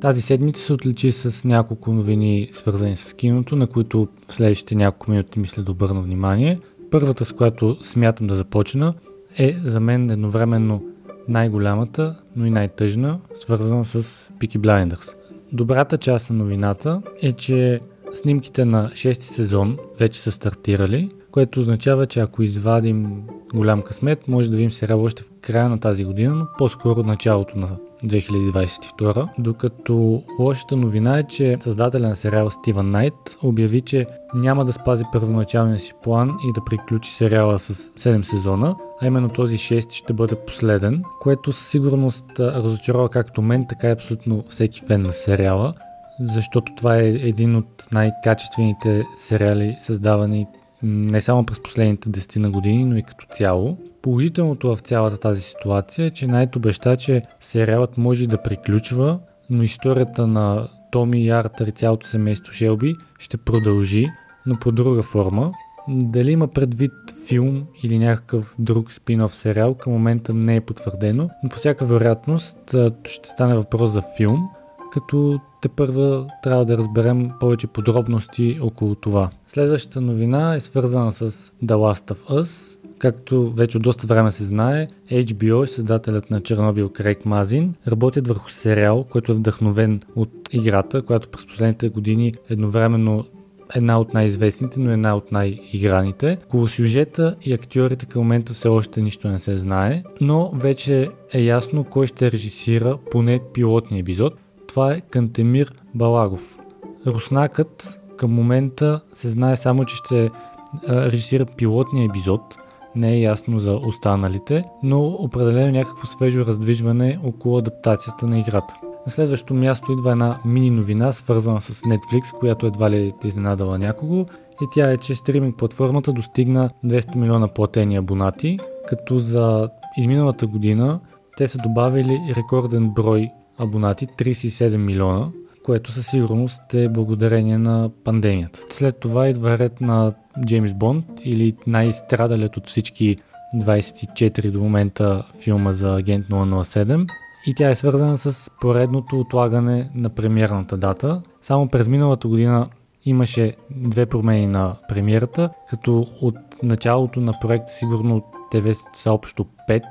Тази седмица се отличи с няколко новини, свързани с киното, на които в следващите няколко минути мисля да обърна внимание. Първата, с която смятам да започна, е за мен едновременно най-голямата, но и най-тъжна, свързана с Peaky Blinders. Добрата част на новината е, че снимките на 6 сезон вече са стартирали, което означава, че ако извадим голям късмет, може да видим сериал още в края на тази година, но по-скоро началото на 2022, докато лошата новина е, че създателя на сериала Стивън Найт обяви, че няма да спази първоначалния си план и да приключи сериала с 7 сезона, а именно този 6 ще бъде последен, което със сигурност разочарова както мен, така и абсолютно всеки фен на сериала, защото това е един от най-качествените сериали, създавани не само през последните 10 на години, но и като цяло. Положителното в цялата тази ситуация е, че най обеща, че сериалът може да приключва, но историята на Томи и Артър и цялото семейство Шелби ще продължи, но по друга форма. Дали има предвид филм или някакъв друг спин-оф сериал, към момента не е потвърдено, но по всяка вероятност ще стане въпрос за филм, като те първа трябва да разберем повече подробности около това. Следващата новина е свързана с The Last of Us. Както вече доста време се знае, HBO и създателят на Чернобил Крейг Мазин работят върху сериал, който е вдъхновен от играта, която през последните години едновременно една от най-известните, но една от най-играните. Около сюжета и актьорите към момента все още нищо не се знае, но вече е ясно кой ще режисира поне пилотния епизод това е Кантемир Балагов. Руснакът към момента се знае само, че ще режисира пилотния епизод, не е ясно за останалите, но определено някакво свежо раздвижване около адаптацията на играта. На следващото място идва една мини новина, свързана с Netflix, която едва ли е изненадала някого. И тя е, че стриминг платформата достигна 200 милиона платени абонати, като за изминалата година те са добавили рекорден брой абонати 37 милиона, което със сигурност е благодарение на пандемията. След това идва ред на Джеймс Бонд или най-страдалят от всички 24 до момента филма за Агент 007 и тя е свързана с поредното отлагане на премиерната дата. Само през миналата година имаше две промени на премиерата, като от началото на проекта сигурно ТВ са общо 5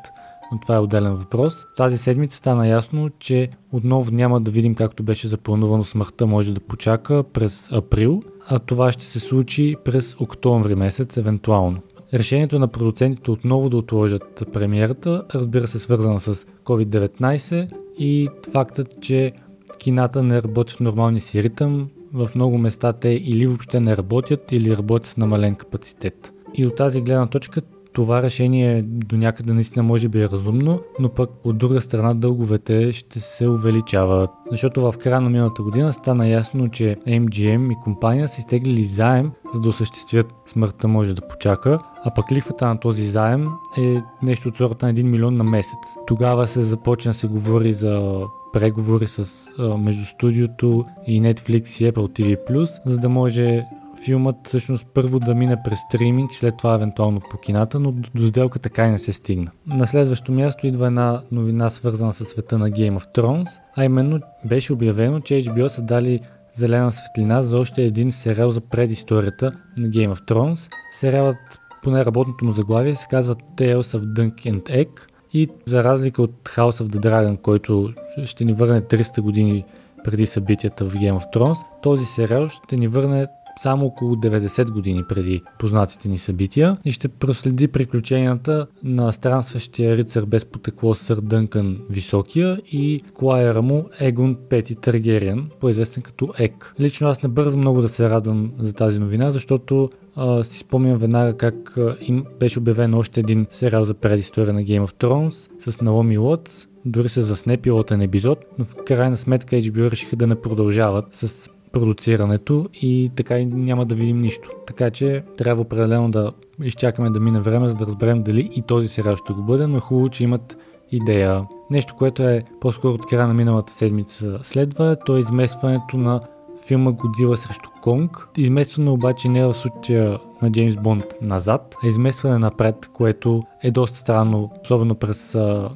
но това е отделен въпрос. Тази седмица стана ясно, че отново няма да видим както беше запланувано смъртта може да почака през април, а това ще се случи през октомври месец евентуално. Решението на продуцентите отново да отложат премиерата, разбира се, свързано с COVID-19 и фактът, че кината не работят в нормалния си ритъм, в много места те или въобще не работят, или работят с намален капацитет. И от тази гледна точка това решение до някъде наистина може би е разумно, но пък от друга страна дълговете ще се увеличават. Защото в края на миналата година стана ясно, че MGM и компания са изтеглили заем, за да осъществят смъртта може да почака, а пък лихвата на този заем е нещо от сорта на 1 милион на месец. Тогава се започна се говори за преговори с, между студиото и Netflix и Apple TV+, за да може филмът всъщност първо да мине през стриминг, след това евентуално по кината, но до сделка така и не се стигна. На следващо място идва една новина свързана с света на Game of Thrones, а именно беше обявено, че HBO са дали зелена светлина за още един сериал за предисторията на Game of Thrones. Сериалът, поне работното му заглавие, се казва Tales of Dunk and Egg и за разлика от House of the Dragon, който ще ни върне 300 години преди събитията в Game of Thrones, този сериал ще ни върне само около 90 години преди познатите ни събития и ще проследи приключенията на странстващия рицар без потекло сър Дънкан Високия и колайера му Егон Пети Таргериан, по-известен като Ек. Лично аз не бързам много да се радвам за тази новина, защото а, си спомням веднага как а, им беше обявен още един сериал за предистория на Game of Thrones с Наоми Уотс, дори се засне пилотен епизод, но в крайна сметка HBO решиха да не продължават с продуцирането и така и няма да видим нищо. Така че трябва определено да изчакаме да мине време, за да разберем дали и този сериал ще го бъде, но е хубаво, че имат идея. Нещо, което е по-скоро от края на миналата седмица следва, то е изместването на филма Годзила срещу Конг. Изместване обаче не е в случая на Джеймс Бонд назад, а изместване напред, което е доста странно, особено през,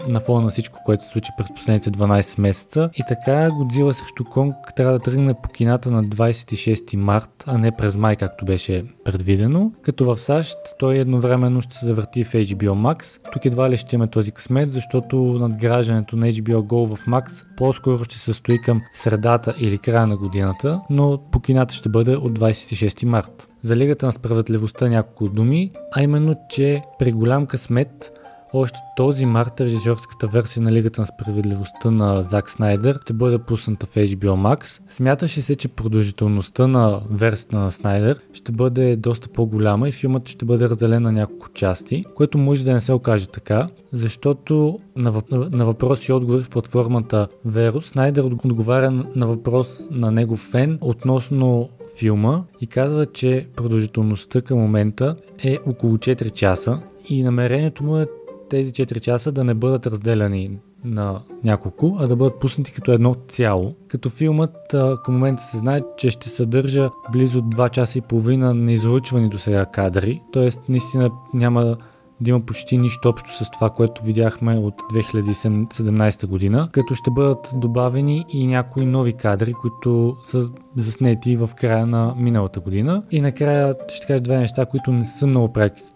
на фона на всичко, което се случи през последните 12 месеца. И така Годзила срещу Конг трябва да тръгне по кината на 26 март, а не през май, както беше предвидено. Като в САЩ той едновременно ще се завърти в HBO Max. Тук едва ли ще имаме този късмет, защото надграждането на HBO Go в Max по-скоро ще се състои към средата или края на годината, но по кината ще бъде от 26 март. За Лигата на справедливостта няколко думи, а именно, че при голям късмет още този март режисьорската версия на Лигата на справедливостта на Зак Снайдер ще бъде пусната в HBO Max. Смяташе се, че продължителността на версията на Снайдер ще бъде доста по-голяма и филмът ще бъде разделен на няколко части, което може да не се окаже така, защото на, въп... на въпроси и отговори в платформата Verus Снайдер отговаря на въпрос на негов фен относно филма и казва, че продължителността към момента е около 4 часа и намерението му е тези 4 часа да не бъдат разделяни на няколко, а да бъдат пуснати като едно цяло. Като филмът към момента се знае, че ще съдържа близо 2 часа и половина неизлъчвани до сега кадри, т.е. наистина няма да има почти нищо общо с това, което видяхме от 2017 година, като ще бъдат добавени и някои нови кадри, които са заснети в края на миналата година. И накрая ще кажа две неща, които не са много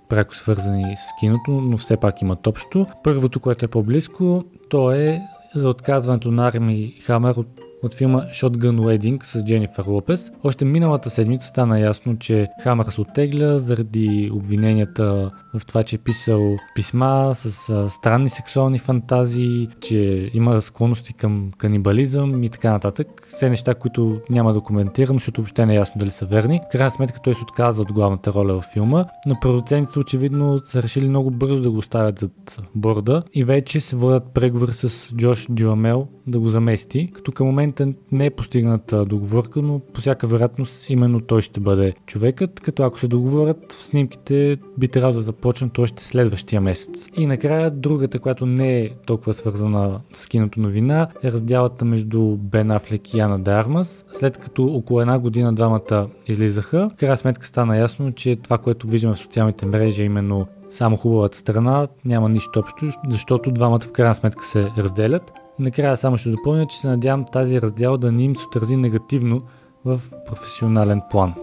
пряко, свързани с киното, но все пак имат общо. Първото, което е по-близко, то е за отказването на Арми Хамер от от филма Shotgun Wedding с Дженифър Лопес. Още миналата седмица стана ясно, че Хамър се оттегля заради обвиненията в това, че е писал писма с странни сексуални фантазии, че има склонности към канибализъм и така нататък. Все неща, които няма да коментирам, защото въобще не е ясно дали са верни. В крайна сметка той се отказа от главната роля в филма, но продуцентите очевидно са решили много бързо да го оставят зад борда и вече се водят преговори с Джош Дюамел да го замести, като към момента не е постигната договорка, но по всяка вероятност именно той ще бъде човекът, като ако се договорят в снимките би трябвало да започнат още следващия месец. И накрая другата, която не е толкова свързана с киното новина е разделата между Бен Афлек и Яна Дармас. След като около една година двамата излизаха, в крайна сметка стана ясно, че това, което виждаме в социалните мрежи, е именно само хубавата страна, няма нищо общо, защото двамата в крайна сметка се разделят. Накрая само ще допълня, че се надявам тази раздел да не им се отрази негативно в професионален план.